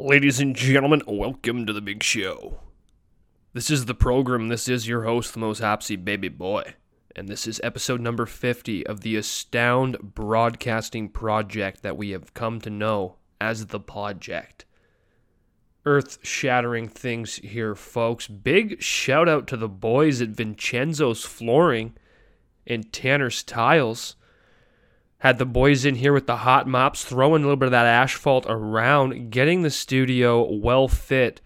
Ladies and gentlemen, welcome to the big show. This is the program. This is your host, the most hapsy baby boy. And this is episode number 50 of the Astound Broadcasting Project that we have come to know as the Project. Earth shattering things here, folks. Big shout out to the boys at Vincenzo's Flooring and Tanner's Tiles. Had the boys in here with the hot mops, throwing a little bit of that asphalt around, getting the studio well fit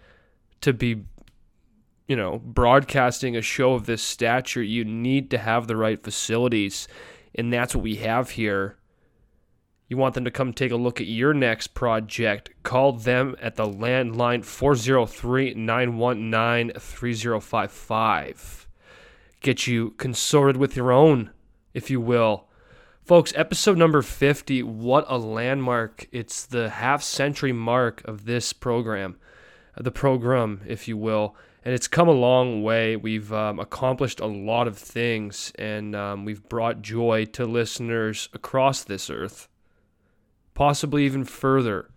to be, you know, broadcasting a show of this stature. You need to have the right facilities, and that's what we have here. You want them to come take a look at your next project, call them at the landline 403 919 3055. Get you consorted with your own, if you will. Folks, episode number 50, what a landmark. It's the half century mark of this program, the program, if you will. And it's come a long way. We've um, accomplished a lot of things, and um, we've brought joy to listeners across this earth, possibly even further.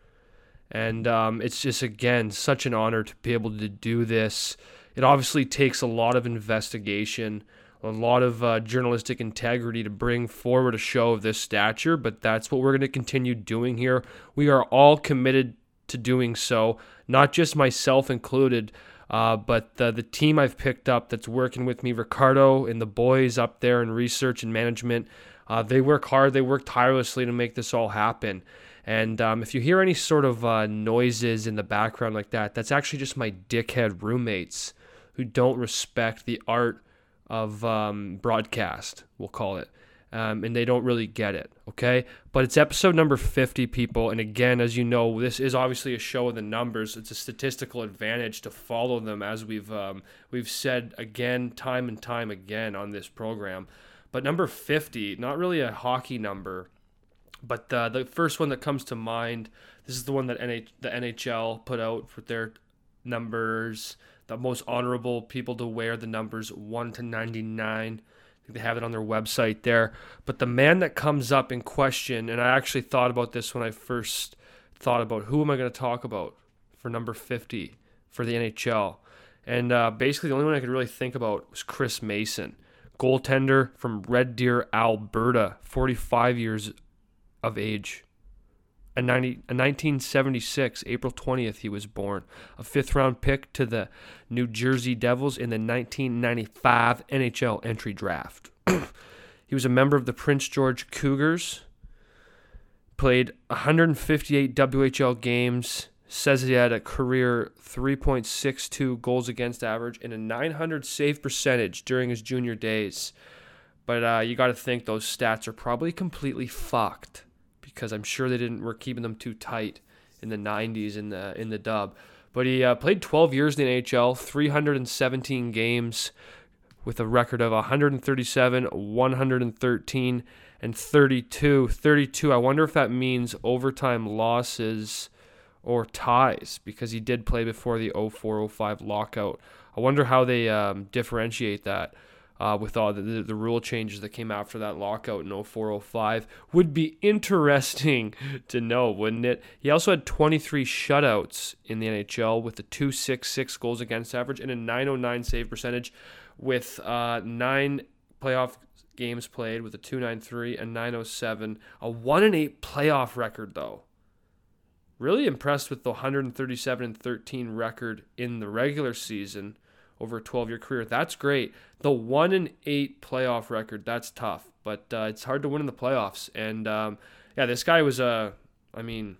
And um, it's just, again, such an honor to be able to do this. It obviously takes a lot of investigation a lot of uh, journalistic integrity to bring forward a show of this stature, but that's what we're going to continue doing here. We are all committed to doing so, not just myself included, uh, but the, the team I've picked up that's working with me, Ricardo and the boys up there in research and management. Uh, they work hard, they work tirelessly to make this all happen. And um, if you hear any sort of uh, noises in the background like that, that's actually just my dickhead roommates who don't respect the art of um, broadcast, we'll call it. Um, and they don't really get it, okay? But it's episode number 50, people. And again, as you know, this is obviously a show of the numbers. It's a statistical advantage to follow them, as we've um, we've said again, time and time again on this program. But number 50, not really a hockey number, but uh, the first one that comes to mind. This is the one that NH- the NHL put out for their numbers the most honorable people to wear the numbers 1 to 99. I think they have it on their website there. But the man that comes up in question, and I actually thought about this when I first thought about who am I going to talk about for number 50 for the NHL. And uh, basically, the only one I could really think about was Chris Mason, goaltender from Red Deer, Alberta, 45 years of age. A, 90, a 1976, April 20th, he was born. A fifth round pick to the New Jersey Devils in the 1995 NHL entry draft. he was a member of the Prince George Cougars. Played 158 WHL games. Says he had a career 3.62 goals against average and a 900 save percentage during his junior days. But uh, you got to think those stats are probably completely fucked because I'm sure they didn't were keeping them too tight in the 90s in the in the dub. But he uh, played 12 years in the NHL, 317 games with a record of 137, 113, and 32. 32. I wonder if that means overtime losses or ties because he did play before the 0405 lockout. I wonder how they um, differentiate that uh, with all the, the, the, rule changes that came after that lockout in 0405 would be interesting to know, wouldn't it? He also had 23 shutouts in the NHL with a 266 goals against average and a 909 save percentage with uh, nine playoff games played with a 293 and 907, a 1 and 8 playoff record though. Really impressed with the 137 and 13 record in the regular season over a 12 year career. That's great. The 1 and 8 playoff record, that's tough, but uh, it's hard to win in the playoffs. And um, yeah, this guy was a, I mean,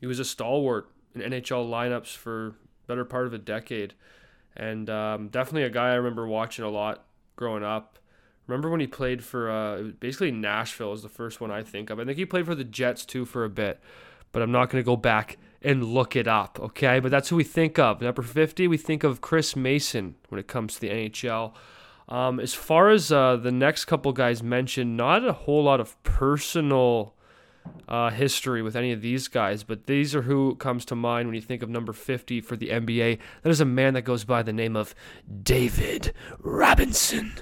he was a stalwart in NHL lineups for better part of a decade. And um, definitely a guy I remember watching a lot growing up. Remember when he played for uh, basically Nashville is the first one I think of. I think he played for the Jets too for a bit, but I'm not going to go back and look it up, okay? But that's who we think of. Number 50, we think of Chris Mason when it comes to the NHL. Um, as far as uh, the next couple guys mentioned, not a whole lot of personal uh, history with any of these guys, but these are who comes to mind when you think of number 50 for the NBA. That is a man that goes by the name of David Robinson.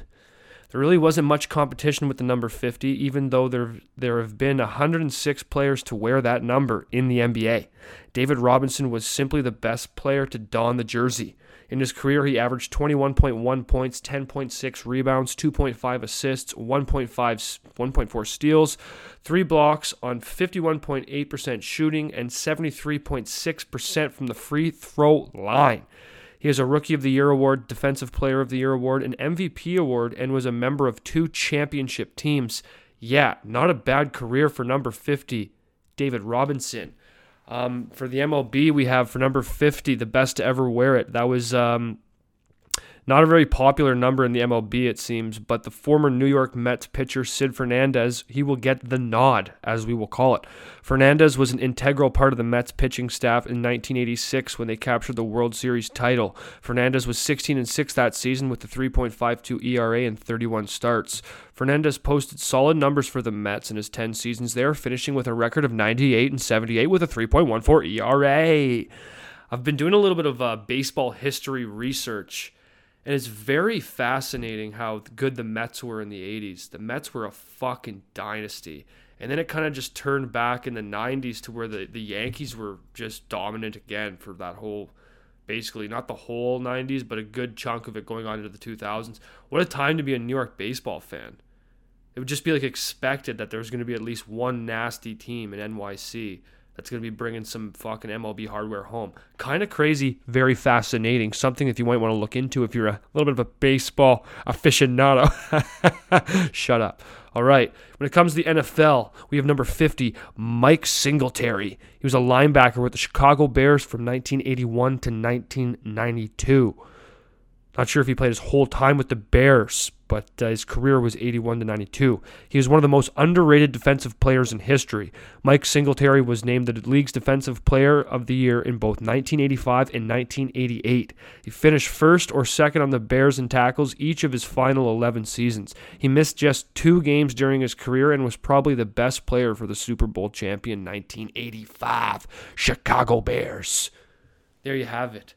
There really wasn't much competition with the number 50, even though there, there have been 106 players to wear that number in the NBA. David Robinson was simply the best player to don the jersey. In his career, he averaged 21.1 points, 10.6 rebounds, 2.5 assists, 1.5 1.4 steals, 3 blocks on 51.8% shooting and 73.6% from the free throw line. He has a Rookie of the Year award, Defensive Player of the Year award, an MVP award, and was a member of two championship teams. Yeah, not a bad career for number 50, David Robinson. Um, for the MLB, we have for number 50, the best to ever wear it. That was um, not a very popular number in the MLB, it seems, but the former New York Mets pitcher Sid Fernandez, he will get the nod, as we will call it. Fernandez was an integral part of the Mets pitching staff in 1986 when they captured the World Series title. Fernandez was 16 and 6 that season with a 3.52 ERA and 31 starts. Fernandez posted solid numbers for the Mets in his 10 seasons there, finishing with a record of 98 and 78 with a 3.14 ERA. I've been doing a little bit of uh, baseball history research and it's very fascinating how good the Mets were in the 80s. The Mets were a fucking dynasty. And then it kind of just turned back in the 90s to where the, the Yankees were just dominant again for that whole, basically, not the whole 90s, but a good chunk of it going on into the 2000s. What a time to be a New York baseball fan. It would just be like expected that there was going to be at least one nasty team in NYC that's going to be bringing some fucking MLB hardware home. Kind of crazy, very fascinating. Something that you might want to look into if you're a little bit of a baseball aficionado. Shut up. All right. When it comes to the NFL, we have number 50, Mike Singletary. He was a linebacker with the Chicago Bears from 1981 to 1992. Not sure if he played his whole time with the Bears, but uh, his career was 81 to 92. He was one of the most underrated defensive players in history. Mike Singletary was named the league's defensive player of the year in both 1985 and 1988. He finished first or second on the Bears in tackles each of his final 11 seasons. He missed just two games during his career and was probably the best player for the Super Bowl champion 1985 Chicago Bears. There you have it.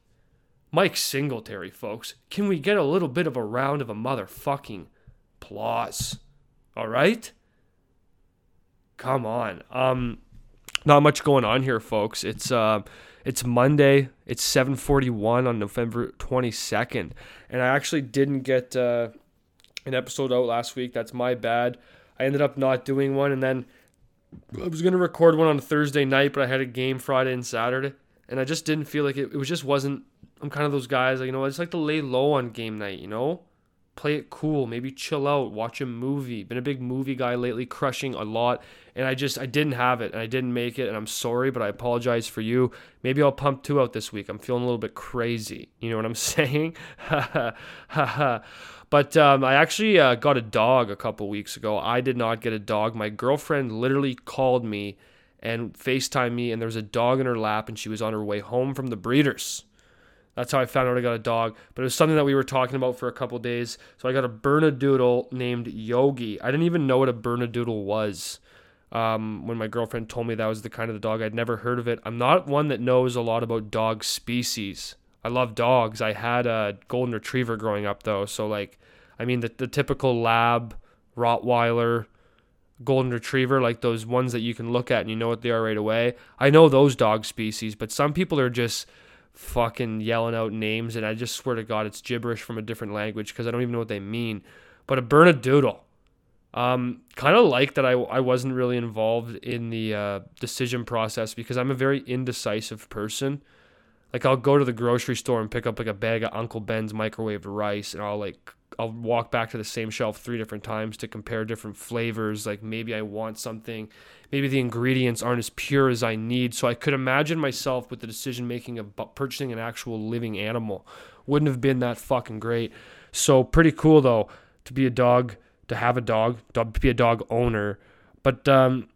Mike Singletary, folks. Can we get a little bit of a round of a motherfucking applause? All right? Come on. Um not much going on here, folks. It's uh it's Monday. It's 7:41 on November 22nd, and I actually didn't get uh, an episode out last week. That's my bad. I ended up not doing one, and then I was gonna record one on Thursday night, but I had a game Friday and Saturday, and I just didn't feel like it. It was just wasn't I'm kind of those guys, like, you know, I just like to lay low on game night, you know? Play it cool, maybe chill out, watch a movie. Been a big movie guy lately, crushing a lot, and I just I didn't have it and I didn't make it, and I'm sorry, but I apologize for you. Maybe I'll pump two out this week. I'm feeling a little bit crazy. You know what I'm saying? but um, I actually uh, got a dog a couple weeks ago. I did not get a dog. My girlfriend literally called me and FaceTime me, and there was a dog in her lap, and she was on her way home from the breeders. That's how I found out I got a dog. But it was something that we were talking about for a couple days. So I got a Bernedoodle named Yogi. I didn't even know what a Bernedoodle was. Um, when my girlfriend told me that was the kind of the dog I'd never heard of it. I'm not one that knows a lot about dog species. I love dogs. I had a golden retriever growing up though, so like, I mean the the typical lab, Rottweiler, golden retriever, like those ones that you can look at and you know what they are right away. I know those dog species, but some people are just fucking yelling out names, and I just swear to God, it's gibberish from a different language because I don't even know what they mean. But a Bernedoodle. Um, kind of like that I, I wasn't really involved in the uh, decision process because I'm a very indecisive person. Like I'll go to the grocery store and pick up like a bag of Uncle Ben's microwaved rice, and I'll like I'll walk back to the same shelf three different times to compare different flavors. Like maybe I want something, maybe the ingredients aren't as pure as I need. So I could imagine myself with the decision making of purchasing an actual living animal. Wouldn't have been that fucking great. So pretty cool though to be a dog, to have a dog, to be a dog owner. But um,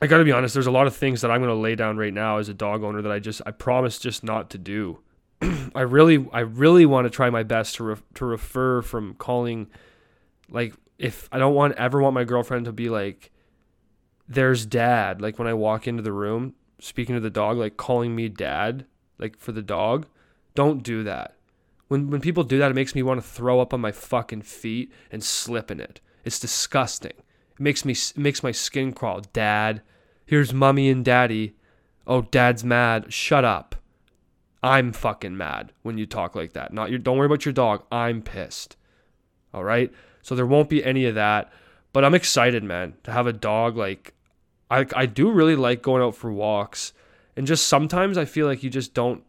I got to be honest. There's a lot of things that I'm going to lay down right now as a dog owner that I just I promise just not to do. I really I really want to try my best to re- to refer from calling like if I don't want ever want my girlfriend to be like there's dad like when I walk into the room speaking to the dog like calling me dad like for the dog don't do that When when people do that, it makes me want to throw up on my fucking feet and slip in it. It's disgusting. It makes me it makes my skin crawl. Dad, here's mommy and daddy. Oh, dad's mad. Shut up. I'm fucking mad when you talk like that. Not your don't worry about your dog. I'm pissed. All right? So there won't be any of that. But I'm excited, man, to have a dog like I I do really like going out for walks. And just sometimes I feel like you just don't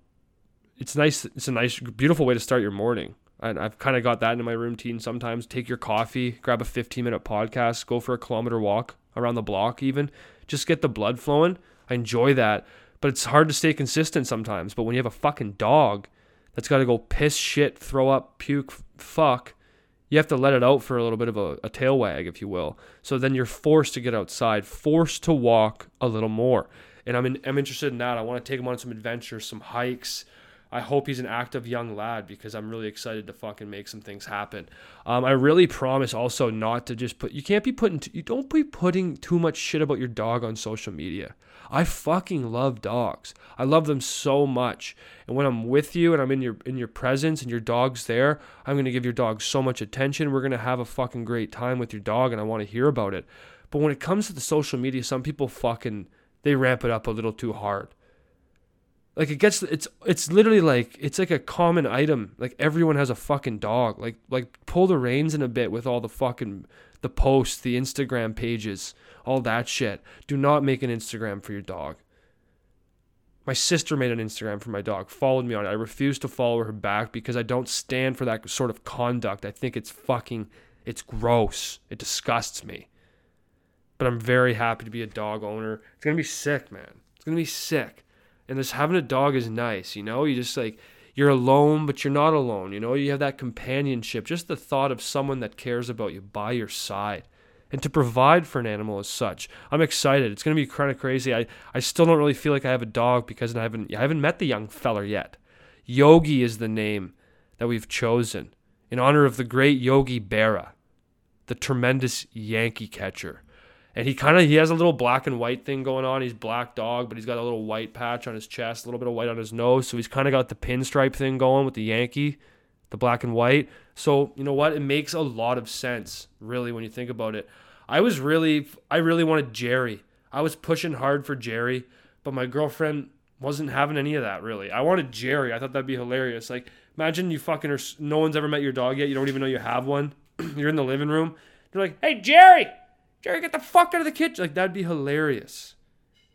it's nice it's a nice beautiful way to start your morning. And I've kind of got that in my routine sometimes. Take your coffee, grab a 15 minute podcast, go for a kilometer walk around the block even. Just get the blood flowing. I enjoy that. But it's hard to stay consistent sometimes. But when you have a fucking dog that's got to go piss, shit, throw up, puke, fuck, you have to let it out for a little bit of a, a tail wag, if you will. So then you're forced to get outside, forced to walk a little more. And I'm, in, I'm interested in that. I want to take him on some adventures, some hikes, I hope he's an active young lad because I'm really excited to fucking make some things happen. Um, I really promise also not to just put. You can't be putting. You don't be putting too much shit about your dog on social media. I fucking love dogs. I love them so much. And when I'm with you and I'm in your in your presence and your dog's there, I'm gonna give your dog so much attention. We're gonna have a fucking great time with your dog, and I want to hear about it. But when it comes to the social media, some people fucking they ramp it up a little too hard like it gets it's it's literally like it's like a common item. Like everyone has a fucking dog. Like like pull the reins in a bit with all the fucking the posts the instagram pages all that shit. Do not make an instagram for your dog. My sister made an instagram for my dog followed me on it. I refuse to follow her back because i don't stand for that sort of conduct. I think it's fucking it's gross. It disgusts me. But i'm very happy to be a dog owner. It's gonna be sick man. It's gonna be sick and just having a dog is nice, you know? You just like you're alone, but you're not alone, you know? You have that companionship, just the thought of someone that cares about you by your side. And to provide for an animal as such. I'm excited. It's gonna be kind of crazy. I, I still don't really feel like I have a dog because I haven't I haven't met the young feller yet. Yogi is the name that we've chosen in honor of the great Yogi Berra, the tremendous Yankee catcher and he kind of he has a little black and white thing going on. He's black dog, but he's got a little white patch on his chest, a little bit of white on his nose. So he's kind of got the pinstripe thing going with the Yankee, the black and white. So you know what? It makes a lot of sense, really, when you think about it. I was really, I really wanted Jerry. I was pushing hard for Jerry, but my girlfriend wasn't having any of that. Really, I wanted Jerry. I thought that'd be hilarious. Like, imagine you fucking are. No one's ever met your dog yet. You don't even know you have one. You're in the living room. You're like, "Hey, Jerry." Jerry, get the fuck out of the kitchen. Like, that'd be hilarious.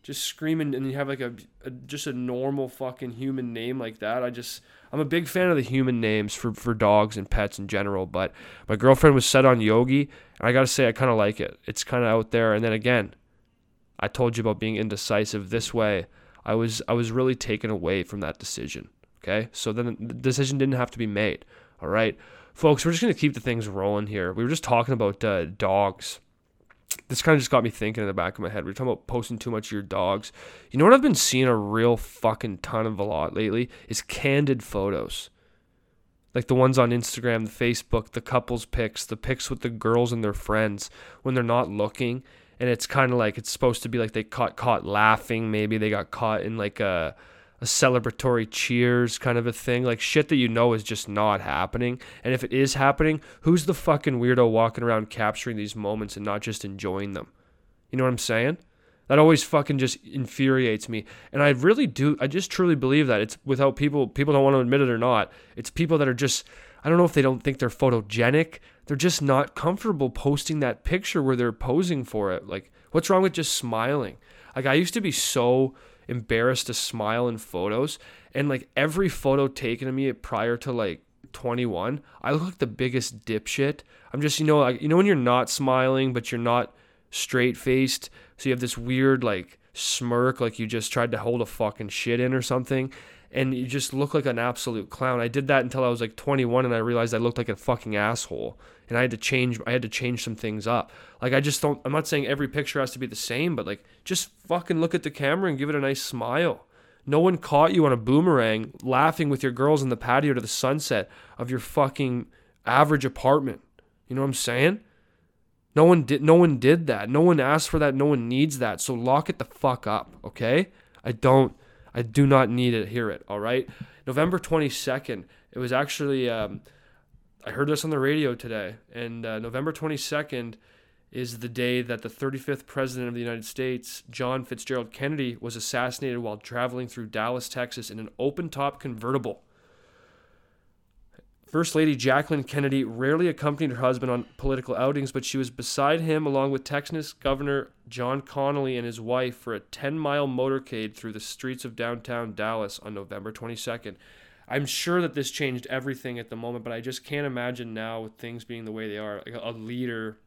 Just screaming, and you have like a, a just a normal fucking human name like that. I just, I'm a big fan of the human names for, for dogs and pets in general. But my girlfriend was set on Yogi, and I gotta say, I kind of like it. It's kind of out there. And then again, I told you about being indecisive. This way, I was I was really taken away from that decision. Okay, so then the decision didn't have to be made. All right, folks, we're just gonna keep the things rolling here. We were just talking about uh, dogs this kind of just got me thinking in the back of my head. We are talking about posting too much of your dogs. You know what I've been seeing a real fucking ton of a lot lately is candid photos. Like the ones on Instagram, the Facebook, the couples pics, the pics with the girls and their friends when they're not looking. And it's kind of like it's supposed to be like they caught caught laughing. Maybe they got caught in like a a celebratory cheers kind of a thing, like shit that you know is just not happening. And if it is happening, who's the fucking weirdo walking around capturing these moments and not just enjoying them? You know what I'm saying? That always fucking just infuriates me. And I really do I just truly believe that. It's without people people don't want to admit it or not. It's people that are just I don't know if they don't think they're photogenic. They're just not comfortable posting that picture where they're posing for it. Like what's wrong with just smiling? Like I used to be so embarrassed to smile in photos. And like every photo taken of me prior to like 21, I look like the biggest dipshit. I'm just, you know, like, you know, when you're not smiling, but you're not straight faced. So you have this weird like smirk, like you just tried to hold a fucking shit in or something. And you just look like an absolute clown. I did that until I was like 21 and I realized I looked like a fucking asshole and I had to change I had to change some things up. Like I just don't I'm not saying every picture has to be the same, but like just fucking look at the camera and give it a nice smile. No one caught you on a boomerang laughing with your girls in the patio to the sunset of your fucking average apartment. You know what I'm saying? No one did no one did that. No one asked for that. No one needs that. So lock it the fuck up, okay? I don't I do not need to hear it. All right. November 22nd. It was actually. Um, I heard this on the radio today, and uh, November 22nd is the day that the 35th president of the United States, John Fitzgerald Kennedy, was assassinated while traveling through Dallas, Texas in an open top convertible. First Lady Jacqueline Kennedy rarely accompanied her husband on political outings, but she was beside him along with Texas Governor John Connally and his wife for a 10 mile motorcade through the streets of downtown Dallas on November 22nd. I'm sure that this changed everything at the moment, but I just can't imagine now with things being the way they are. Like a leader,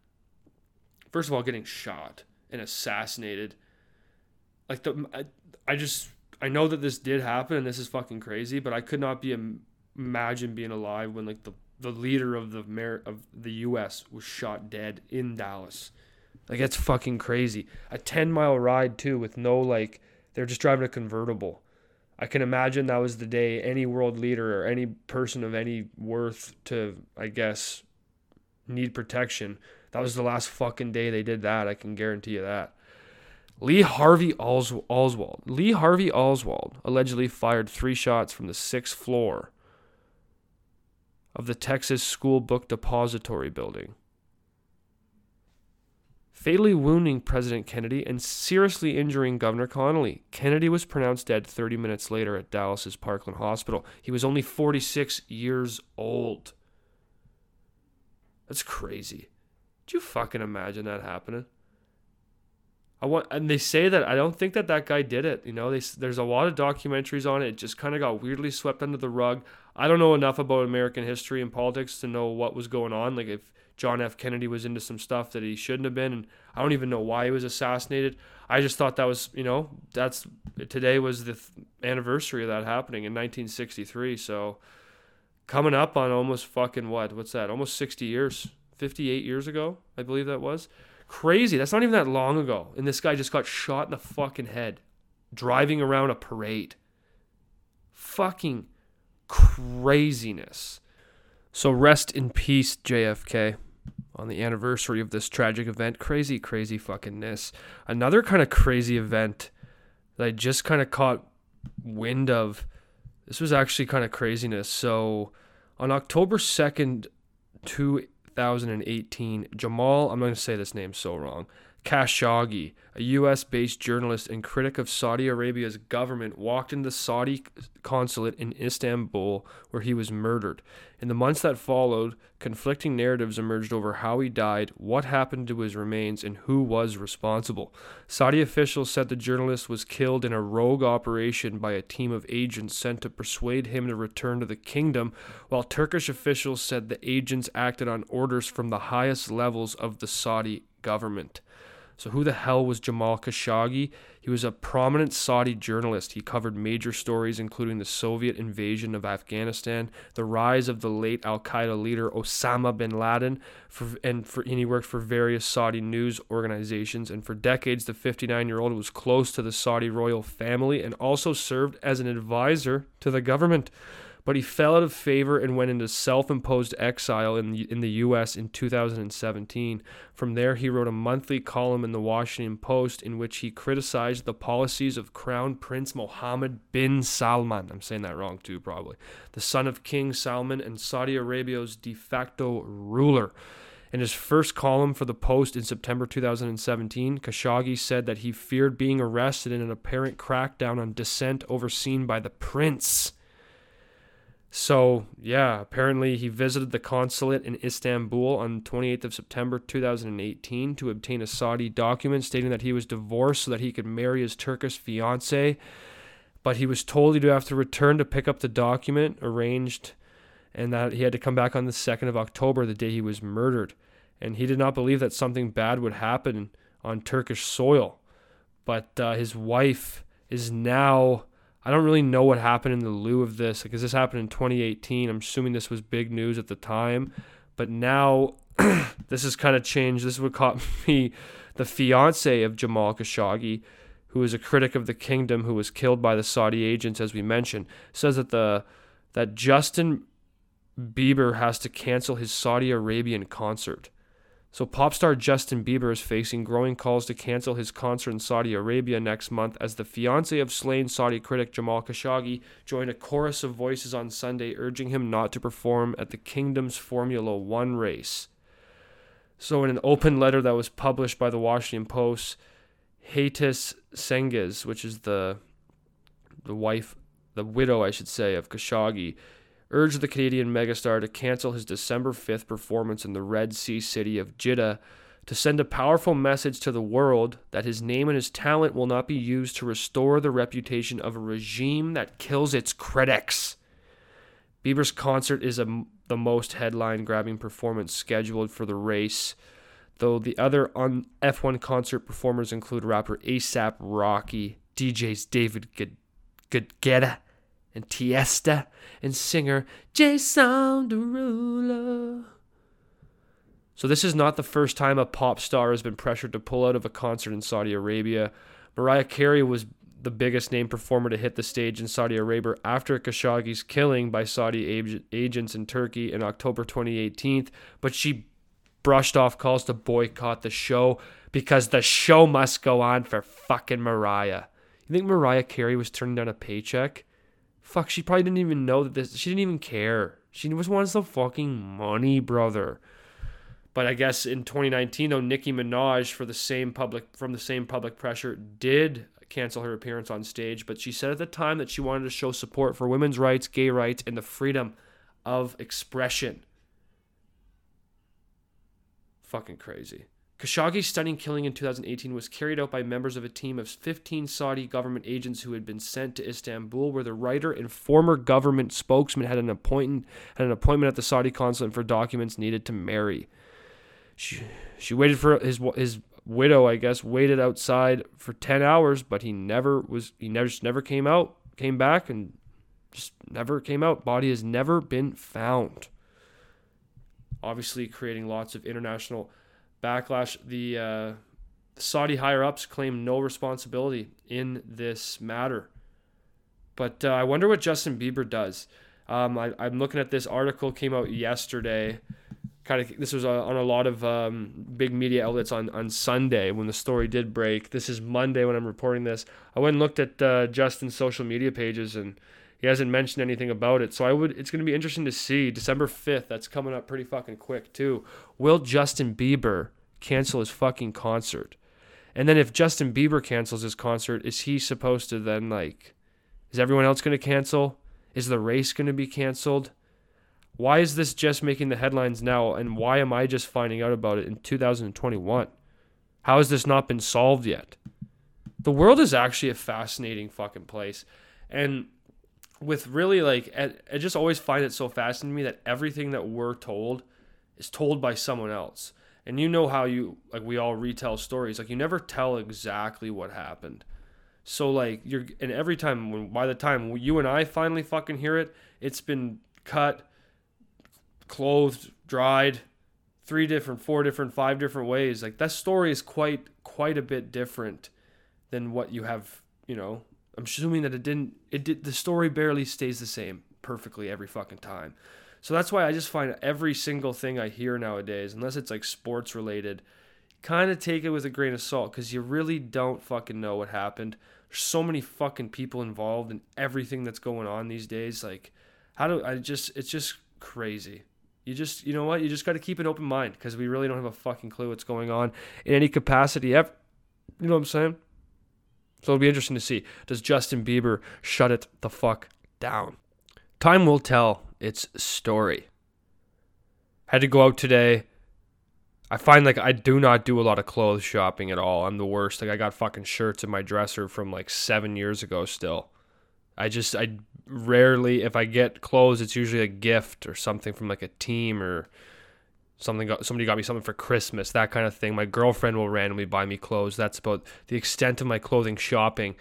first of all, getting shot and assassinated. Like the, I, I just, I know that this did happen and this is fucking crazy, but I could not be imagine being alive when like the the leader of the mayor of the U.S. was shot dead in Dallas. Like that's fucking crazy. A ten mile ride too, with no like they're just driving a convertible. I can imagine that was the day any world leader or any person of any worth to, I guess, need protection. That was the last fucking day they did that. I can guarantee you that. Lee Harvey Oswald. Lee Harvey Oswald allegedly fired three shots from the sixth floor of the Texas School Book Depository building, fatally wounding President Kennedy and seriously injuring Governor Connally. Kennedy was pronounced dead 30 minutes later at Dallas's Parkland Hospital. He was only 46 years old. That's crazy. Do you fucking imagine that happening? I want, and they say that I don't think that that guy did it. You know, they, there's a lot of documentaries on it. It just kind of got weirdly swept under the rug. I don't know enough about American history and politics to know what was going on. Like if John F. Kennedy was into some stuff that he shouldn't have been, and I don't even know why he was assassinated. I just thought that was, you know, that's today was the th- anniversary of that happening in 1963. So coming up on almost fucking what? What's that? Almost 60 years, 58 years ago, I believe that was. Crazy. That's not even that long ago. And this guy just got shot in the fucking head driving around a parade. Fucking craziness. So rest in peace, JFK, on the anniversary of this tragic event. Crazy, crazy fuckingness. Another kind of crazy event that I just kind of caught wind of. This was actually kind of craziness. So on October 2nd, 2018, Jamal, I'm going to say this name so wrong, Khashoggi, a US based journalist and critic of Saudi Arabia's government, walked into the Saudi consulate in Istanbul where he was murdered. In the months that followed, conflicting narratives emerged over how he died, what happened to his remains, and who was responsible. Saudi officials said the journalist was killed in a rogue operation by a team of agents sent to persuade him to return to the kingdom, while Turkish officials said the agents acted on orders from the highest levels of the Saudi government. So, who the hell was Jamal Khashoggi? He was a prominent Saudi journalist. He covered major stories, including the Soviet invasion of Afghanistan, the rise of the late Al Qaeda leader Osama bin Laden, for, and, for, and he worked for various Saudi news organizations. And for decades, the 59 year old was close to the Saudi royal family and also served as an advisor to the government but he fell out of favor and went into self-imposed exile in the, in the U.S. in 2017. From there, he wrote a monthly column in the Washington Post in which he criticized the policies of Crown Prince Mohammed bin Salman. I'm saying that wrong too, probably. The son of King Salman and Saudi Arabia's de facto ruler. In his first column for the Post in September 2017, Khashoggi said that he feared being arrested in an apparent crackdown on dissent overseen by the prince. So, yeah, apparently he visited the consulate in Istanbul on 28th of September 2018 to obtain a Saudi document stating that he was divorced so that he could marry his Turkish fiancee. But he was told he'd have to return to pick up the document arranged and that he had to come back on the 2nd of October, the day he was murdered. And he did not believe that something bad would happen on Turkish soil. But uh, his wife is now I don't really know what happened in the lieu of this because this happened in 2018. I'm assuming this was big news at the time, but now this has kind of changed. This is what caught me. The fiance of Jamal Khashoggi, who is a critic of the kingdom, who was killed by the Saudi agents, as we mentioned, says that the that Justin Bieber has to cancel his Saudi Arabian concert. So, pop star Justin Bieber is facing growing calls to cancel his concert in Saudi Arabia next month as the fiance of slain Saudi critic Jamal Khashoggi joined a chorus of voices on Sunday urging him not to perform at the kingdom's Formula One race. So, in an open letter that was published by the Washington Post, Hatice Cengiz, which is the the wife, the widow, I should say, of Khashoggi, urged the Canadian megastar to cancel his December 5th performance in the Red Sea city of Jeddah to send a powerful message to the world that his name and his talent will not be used to restore the reputation of a regime that kills its critics. Bieber's concert is a, the most headline grabbing performance scheduled for the race, though the other on F1 concert performers include rapper ASAP Rocky, DJs David Guetta, and Tiesto and singer Jason Derulo. So this is not the first time a pop star has been pressured to pull out of a concert in Saudi Arabia. Mariah Carey was the biggest name performer to hit the stage in Saudi Arabia after Khashoggi's killing by Saudi agents in Turkey in October 2018, but she brushed off calls to boycott the show because the show must go on for fucking Mariah. You think Mariah Carey was turning down a paycheck? Fuck, she probably didn't even know that this. She didn't even care. She just wants the fucking money, brother. But I guess in 2019, though, Nicki Minaj, for the same public from the same public pressure, did cancel her appearance on stage. But she said at the time that she wanted to show support for women's rights, gay rights, and the freedom of expression. Fucking crazy. Khashoggi's stunning killing in 2018 was carried out by members of a team of 15 Saudi government agents who had been sent to Istanbul, where the writer and former government spokesman had an appointment had an appointment at the Saudi consulate for documents needed to marry. She she waited for his his widow, I guess, waited outside for 10 hours, but he never was he never just never came out, came back and just never came out. Body has never been found. Obviously creating lots of international backlash. The uh, Saudi higher ups claim no responsibility in this matter. But uh, I wonder what Justin Bieber does. Um, I, am looking at this article came out yesterday. Kind of, this was uh, on a lot of um, big media outlets on, on Sunday when the story did break. This is Monday when I'm reporting this. I went and looked at uh, Justin's social media pages and he hasn't mentioned anything about it. So I would it's going to be interesting to see December 5th. That's coming up pretty fucking quick too. Will Justin Bieber cancel his fucking concert? And then if Justin Bieber cancels his concert, is he supposed to then like is everyone else going to cancel? Is the race going to be canceled? Why is this just making the headlines now and why am I just finding out about it in 2021? How has this not been solved yet? The world is actually a fascinating fucking place. And with really like I, just always find it so fascinating to me that everything that we're told is told by someone else. And you know how you like we all retell stories. Like you never tell exactly what happened. So like you're and every time when by the time you and I finally fucking hear it, it's been cut, clothed, dried, three different, four different, five different ways. Like that story is quite quite a bit different than what you have, you know, I'm assuming that it didn't. It did. The story barely stays the same perfectly every fucking time. So that's why I just find every single thing I hear nowadays, unless it's like sports related, kind of take it with a grain of salt because you really don't fucking know what happened. There's so many fucking people involved in everything that's going on these days. Like, how do I just? It's just crazy. You just, you know what? You just got to keep an open mind because we really don't have a fucking clue what's going on in any capacity ever. You know what I'm saying? So it'll be interesting to see. Does Justin Bieber shut it the fuck down? Time will tell its story. Had to go out today. I find like I do not do a lot of clothes shopping at all. I'm the worst. Like I got fucking shirts in my dresser from like seven years ago still. I just I rarely if I get clothes it's usually a gift or something from like a team or something got, somebody got me something for Christmas, that kind of thing. My girlfriend will randomly buy me clothes. That's about the extent of my clothing shopping.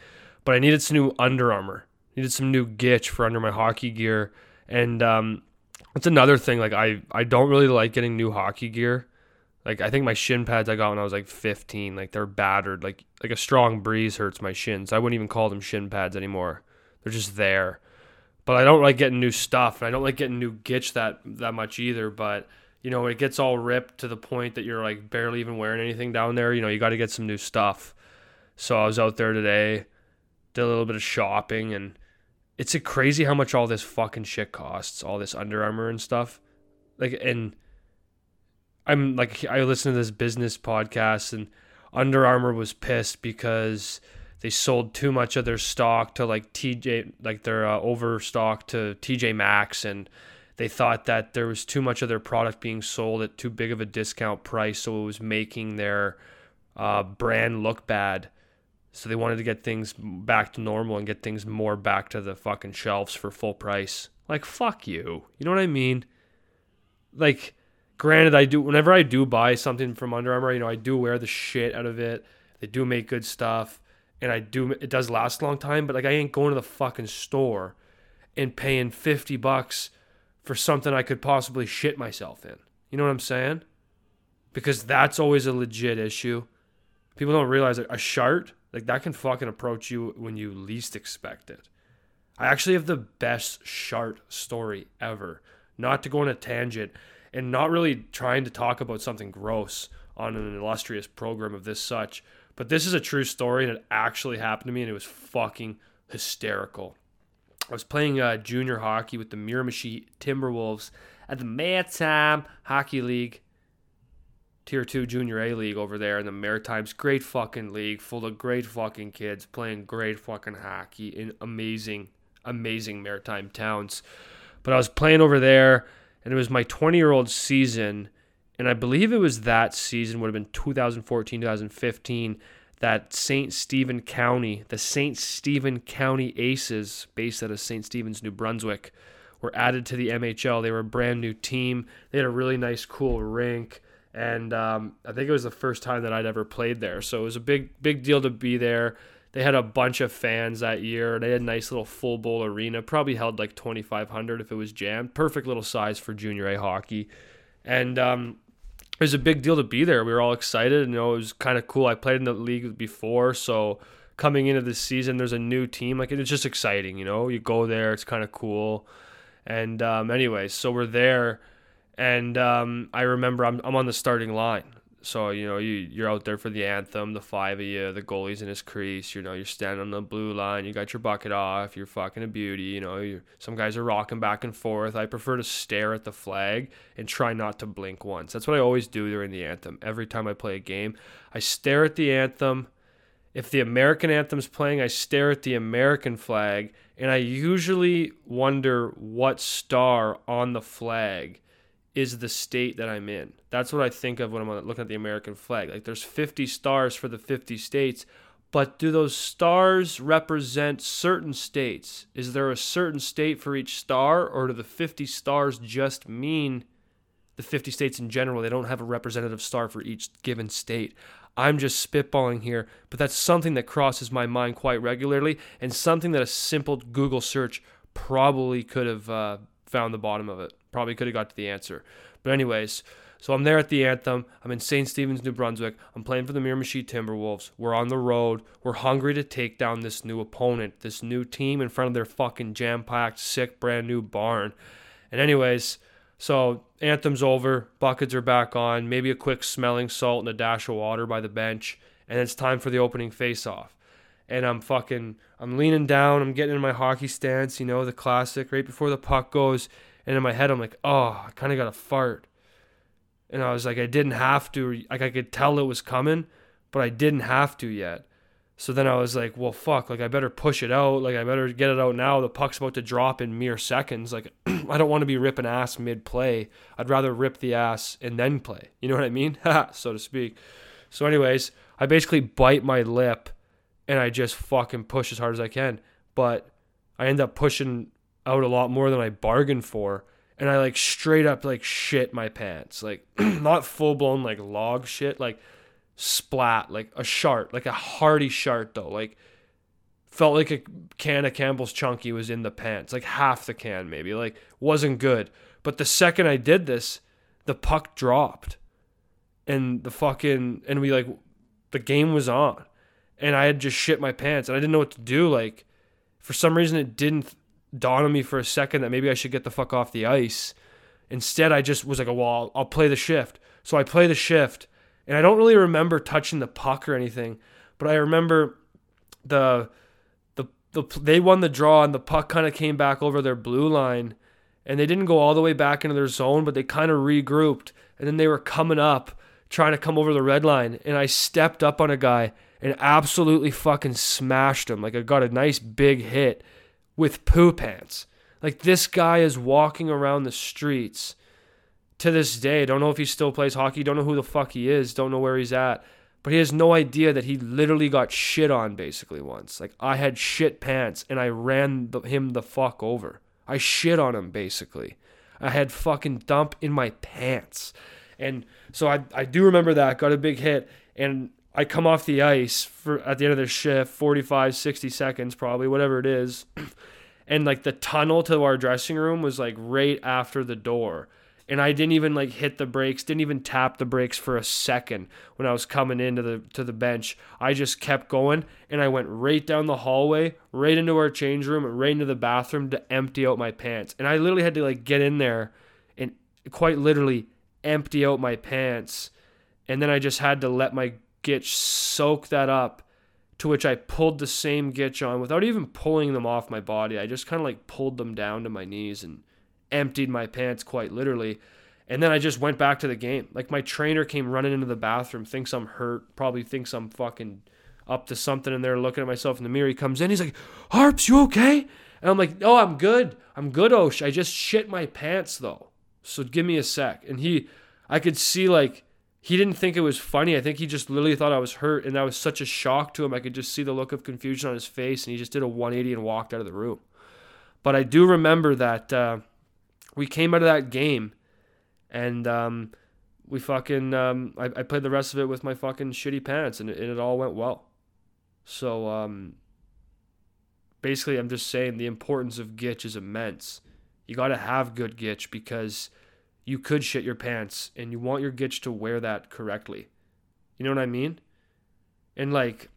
But I needed some new Under Armour. Needed some new Gitch for under my hockey gear. And um, that's another thing. Like I, I don't really like getting new hockey gear. Like I think my shin pads I got when I was like 15, like they're battered. Like like a strong breeze hurts my shins. I wouldn't even call them shin pads anymore. They're just there. But I don't like getting new stuff, and I don't like getting new Gitch that that much either. But you know, it gets all ripped to the point that you're like barely even wearing anything down there. You know, you got to get some new stuff. So I was out there today, did a little bit of shopping, and it's crazy how much all this fucking shit costs, all this Under Armour and stuff. Like, and I'm like, I listen to this business podcast, and Under Armour was pissed because they sold too much of their stock to like TJ, like their uh, overstock to TJ Maxx, and they thought that there was too much of their product being sold at too big of a discount price, so it was making their uh, brand look bad. So they wanted to get things back to normal and get things more back to the fucking shelves for full price. Like fuck you. You know what I mean? Like granted I do whenever I do buy something from Under Armour, you know, I do wear the shit out of it. They do make good stuff and I do it does last a long time, but like I ain't going to the fucking store and paying 50 bucks for something I could possibly shit myself in. You know what I'm saying? Because that's always a legit issue. People don't realize that a shart, like that can fucking approach you when you least expect it. I actually have the best shart story ever. Not to go on a tangent and not really trying to talk about something gross on an illustrious program of this such, but this is a true story and it actually happened to me and it was fucking hysterical. I was playing uh, junior hockey with the Miramichi Timberwolves at the Maritime Hockey League, Tier 2 Junior A League over there in the Maritimes. Great fucking league, full of great fucking kids playing great fucking hockey in amazing, amazing maritime towns. But I was playing over there, and it was my 20 year old season, and I believe it was that season, would have been 2014, 2015 that St. Stephen County, the St. Stephen County Aces, based out of St. Stephen's, New Brunswick, were added to the MHL. They were a brand new team. They had a really nice, cool rink, and um, I think it was the first time that I'd ever played there. So it was a big, big deal to be there. They had a bunch of fans that year. They had a nice little full bowl arena. Probably held like 2,500 if it was jammed. Perfect little size for junior A hockey. And um, it was a big deal to be there. We were all excited. You know, it was kind of cool. I played in the league before, so coming into this season, there's a new team. Like it's just exciting. You know, you go there, it's kind of cool. And um, anyways, so we're there, and um, I remember I'm I'm on the starting line. So you know you you're out there for the anthem, the five of you, the goalie's in his crease. You know you're standing on the blue line. You got your bucket off. You're fucking a beauty. You know some guys are rocking back and forth. I prefer to stare at the flag and try not to blink once. That's what I always do during the anthem. Every time I play a game, I stare at the anthem. If the American anthem's playing, I stare at the American flag, and I usually wonder what star on the flag is the state that I'm in. That's what I think of when I'm looking at the American flag. Like there's 50 stars for the 50 states, but do those stars represent certain states? Is there a certain state for each star, or do the 50 stars just mean the 50 states in general? They don't have a representative star for each given state. I'm just spitballing here, but that's something that crosses my mind quite regularly and something that a simple Google search probably could have uh, found the bottom of it. Probably could have got to the answer. But, anyways, so I'm there at the anthem. I'm in St. Stephen's, New Brunswick. I'm playing for the Miramichi Timberwolves. We're on the road. We're hungry to take down this new opponent, this new team in front of their fucking jam packed, sick, brand new barn. And, anyways, so anthem's over. Buckets are back on. Maybe a quick smelling salt and a dash of water by the bench. And it's time for the opening face off and I'm fucking I'm leaning down, I'm getting in my hockey stance, you know, the classic, right before the puck goes, and in my head I'm like, oh, I kinda got a fart. And I was like, I didn't have to like I could tell it was coming, but I didn't have to yet. So then I was like, well fuck, like I better push it out, like I better get it out now. The puck's about to drop in mere seconds. Like I don't want to be ripping ass mid play. I'd rather rip the ass and then play. You know what I mean? so to speak. So anyways, I basically bite my lip and I just fucking push as hard as I can. But I end up pushing out a lot more than I bargained for. And I like straight up like shit my pants. Like not full blown like log shit, like splat, like a shart, like a hearty shart though. Like felt like a can of Campbell's Chunky was in the pants, like half the can maybe. Like wasn't good. But the second I did this, the puck dropped. And the fucking and we like the game was on and I had just shit my pants and I didn't know what to do. Like, for some reason, it didn't dawn on me for a second that maybe I should get the fuck off the ice. Instead, I just was like, oh, well, I'll, I'll play the shift. So I play the shift, and I don't really remember touching the puck or anything, but I remember the the the they won the draw and the puck kind of came back over their blue line, and they didn't go all the way back into their zone, but they kind of regrouped, and then they were coming up trying to come over the red line, and I stepped up on a guy and absolutely fucking smashed him. Like I got a nice big hit with poo pants. Like this guy is walking around the streets to this day. Don't know if he still plays hockey. Don't know who the fuck he is. Don't know where he's at. But he has no idea that he literally got shit on basically once. Like I had shit pants and I ran the, him the fuck over. I shit on him basically. I had fucking dump in my pants. And so I, I do remember that. Got a big hit. And I come off the ice for at the end of the shift, 45, 60 seconds probably, whatever it is. and like the tunnel to our dressing room was like right after the door and I didn't even like hit the brakes, didn't even tap the brakes for a second when I was coming into the to the bench. I just kept going and I went right down the hallway, right into our change room, right into the bathroom to empty out my pants. And I literally had to like get in there and quite literally empty out my pants. And then I just had to let my gitch soak that up. To which I pulled the same gitch on without even pulling them off my body. I just kind of like pulled them down to my knees and emptied my pants quite literally. And then I just went back to the game. Like my trainer came running into the bathroom, thinks I'm hurt, probably thinks I'm fucking up to something in there looking at myself in the mirror. He comes in, he's like, Harps, you okay? And I'm like, no, I'm good. I'm good, Osh. I just shit my pants though. So give me a sec. And he, I could see like, he didn't think it was funny. I think he just literally thought I was hurt. And that was such a shock to him. I could just see the look of confusion on his face. And he just did a 180 and walked out of the room. But I do remember that. Uh, we came out of that game and um, we fucking um, I, I, played the rest of it with my fucking shitty pants and it, all went well so um, basically i'm just saying the importance of gitch is immense you got to have good gitch because you could shit your pants and you want your gitch to wear that correctly you know what i mean and like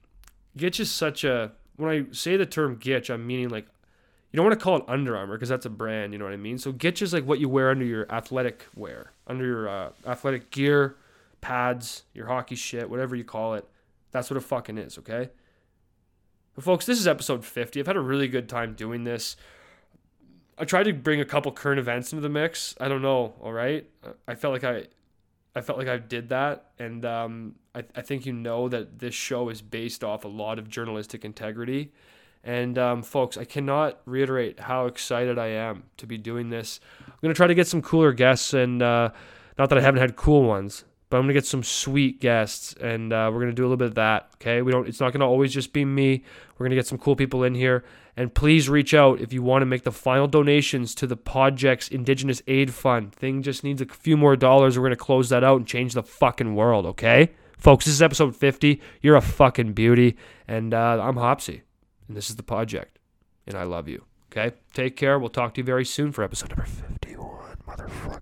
gitch is such a when i say the term gitch i'm meaning like you don't want to call it Under Armour because that's a brand, you know what I mean? So Gitch is like what you wear under your athletic wear, under your uh, athletic gear, pads, your hockey shit, whatever you call it. That's what it fucking is, okay? But folks, this is episode 50. I've had a really good time doing this. I tried to bring a couple current events into the mix. I don't know, all right? I felt like I I felt like I did that, and um, I, I think you know that this show is based off a lot of journalistic integrity and um, folks, I cannot reiterate how excited I am to be doing this. I'm gonna try to get some cooler guests, and uh, not that I haven't had cool ones, but I'm gonna get some sweet guests, and uh, we're gonna do a little bit of that. Okay, we don't. It's not gonna always just be me. We're gonna get some cool people in here, and please reach out if you want to make the final donations to the Podjects Indigenous Aid Fund. Thing just needs a few more dollars. We're gonna close that out and change the fucking world. Okay, folks, this is episode 50. You're a fucking beauty, and uh, I'm Hopsy. And this is the project. And I love you. Okay? Take care. We'll talk to you very soon for episode number 51. Motherfucker.